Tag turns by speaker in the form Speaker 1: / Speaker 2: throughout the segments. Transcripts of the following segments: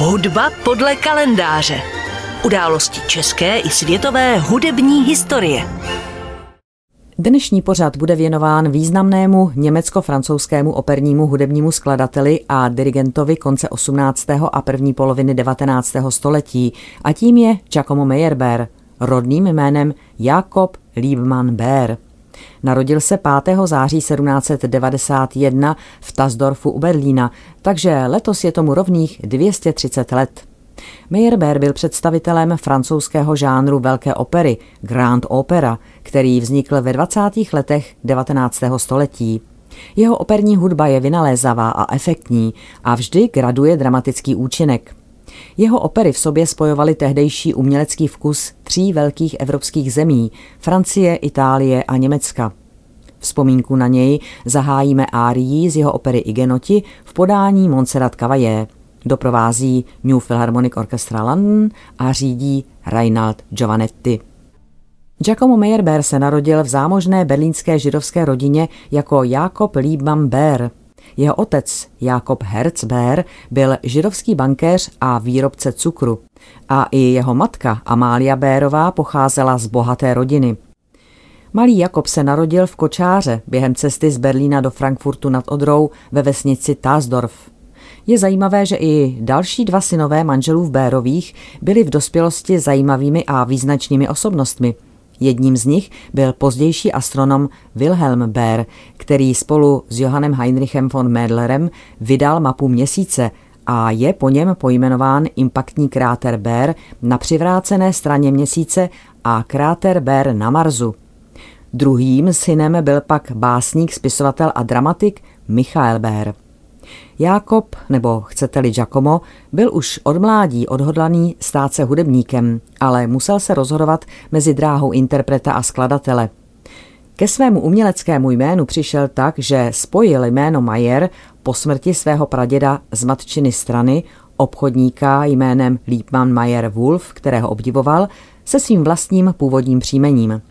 Speaker 1: Hudba podle kalendáře. Události české i světové hudební historie.
Speaker 2: Dnešní pořad bude věnován významnému německo-francouzskému opernímu hudebnímu skladateli a dirigentovi konce 18. a první poloviny 19. století a tím je Giacomo Meyerbeer, rodným jménem Jakob Liebmann Beer. Narodil se 5. září 1791 v Tasdorfu u Berlína, takže letos je tomu rovných 230 let. Meyerbeer byl představitelem francouzského žánru velké opery, Grand Opera, který vznikl ve 20. letech 19. století. Jeho operní hudba je vynalézavá a efektní a vždy graduje dramatický účinek. Jeho opery v sobě spojovaly tehdejší umělecký vkus tří velkých evropských zemí Francie, Itálie a Německa. Vzpomínku na něj zahájíme árií z jeho opery Igenoti v podání Montserrat Cavallé. Doprovází New Philharmonic Orchestra London a řídí Reinald Giovanetti. Giacomo Meyerbeer se narodil v zámožné berlínské židovské rodině jako Jakob Liebmann Beer. Jeho otec Jakob Herzbeer byl židovský bankéř a výrobce cukru a i jeho matka Amália Bérová pocházela z bohaté rodiny. Malý Jakob se narodil v Kočáře během cesty z Berlína do Frankfurtu nad Odrou ve vesnici Tasdorf. Je zajímavé, že i další dva synové manželů v Bérových byli v dospělosti zajímavými a význačnými osobnostmi – Jedním z nich byl pozdější astronom Wilhelm Baer, který spolu s Johannem Heinrichem von Mädlerem vydal mapu měsíce a je po něm pojmenován impaktní kráter Baer na přivrácené straně měsíce a kráter Baer na Marsu. Druhým synem byl pak básník, spisovatel a dramatik Michael Baer. Jákob, nebo chcete-li Giacomo, byl už od mládí odhodlaný stát se hudebníkem, ale musel se rozhodovat mezi dráhou interpreta a skladatele. Ke svému uměleckému jménu přišel tak, že spojil jméno Mayer po smrti svého praděda z matčiny strany, obchodníka jménem Liebmann Mayer Wolf, kterého obdivoval, se svým vlastním původním příjmením.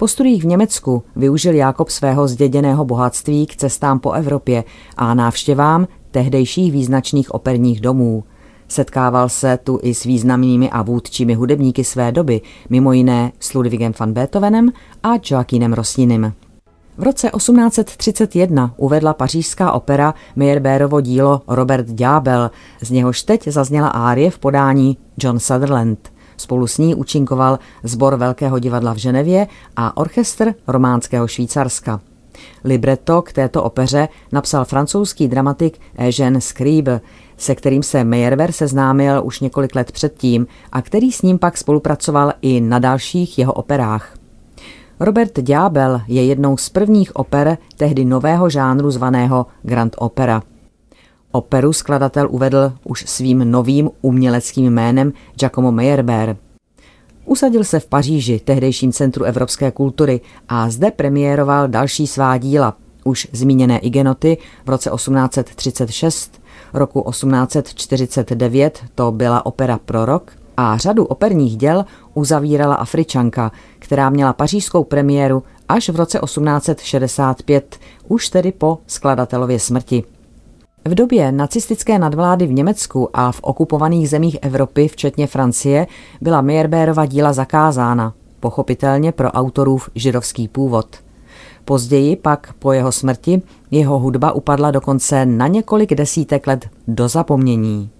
Speaker 2: Po studiích v Německu využil Jákob svého zděděného bohatství k cestám po Evropě a návštěvám tehdejších význačných operních domů. Setkával se tu i s významnými a vůdčími hudebníky své doby, mimo jiné s Ludwigem van Beethovenem a Joachinem Rossinem. V roce 1831 uvedla pařížská opera Meyerbeerovo dílo Robert Ďábel, z něhož teď zazněla árie v podání John Sutherland – Spolu s ní účinkoval sbor Velkého divadla v Ženevě a orchestr románského Švýcarska. Libretto k této opeře napsal francouzský dramatik Eugène Scribe, se kterým se Meyerbeer seznámil už několik let předtím a který s ním pak spolupracoval i na dalších jeho operách. Robert Ďábel je jednou z prvních oper tehdy nového žánru zvaného Grand Opera. Operu skladatel uvedl už svým novým uměleckým jménem Giacomo Meyerbeer. Usadil se v Paříži, tehdejším centru evropské kultury, a zde premiéroval další svá díla, už zmíněné Igenoty v roce 1836, roku 1849 to byla opera Prorok a řadu operních děl uzavírala Afričanka, která měla pařížskou premiéru až v roce 1865, už tedy po skladatelově smrti. V době nacistické nadvlády v Německu a v okupovaných zemích Evropy, včetně Francie, byla Meyerbeerova díla zakázána, pochopitelně pro autorův židovský původ. Později pak, po jeho smrti, jeho hudba upadla dokonce na několik desítek let do zapomnění.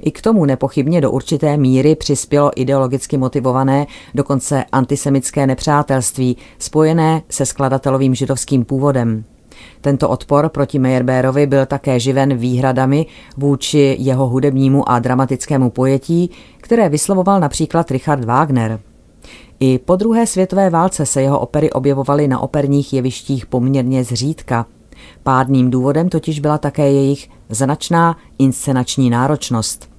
Speaker 2: I k tomu nepochybně do určité míry přispělo ideologicky motivované, dokonce antisemické nepřátelství, spojené se skladatelovým židovským původem. Tento odpor proti Meyerbeerovi byl také živen výhradami vůči jeho hudebnímu a dramatickému pojetí, které vyslovoval například Richard Wagner. I po druhé světové válce se jeho opery objevovaly na operních jevištích poměrně zřídka. Pádným důvodem totiž byla také jejich značná inscenační náročnost.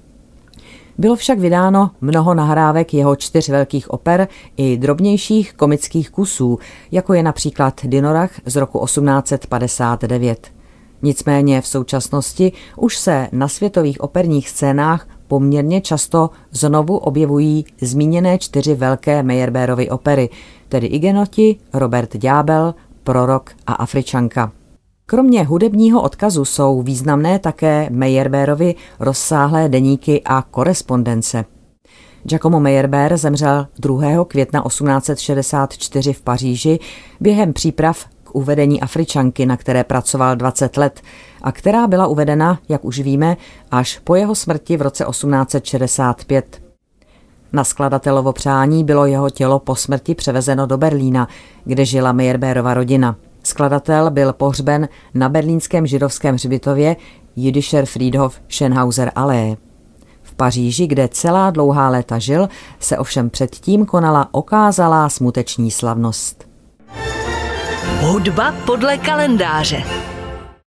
Speaker 2: Bylo však vydáno mnoho nahrávek jeho čtyř velkých oper i drobnějších komických kusů, jako je například Dinorach z roku 1859. Nicméně v současnosti už se na světových operních scénách poměrně často znovu objevují zmíněné čtyři velké Meyerbeerovy opery, tedy Igenoti, Robert Ďábel, Prorok a Afričanka. Kromě hudebního odkazu jsou významné také Meyerbeerovi rozsáhlé deníky a korespondence. Giacomo Meyerbeer zemřel 2. května 1864 v Paříži během příprav k uvedení Afričanky, na které pracoval 20 let a která byla uvedena, jak už víme, až po jeho smrti v roce 1865. Na skladatelovo přání bylo jeho tělo po smrti převezeno do Berlína, kde žila Meyerbeerova rodina. Skladatel byl pohřben na berlínském židovském hřbitově Jüdischer Friedhof Schenhauser Allee. V Paříži, kde celá dlouhá léta žil, se ovšem předtím konala okázalá smuteční slavnost.
Speaker 1: Hudba podle kalendáře.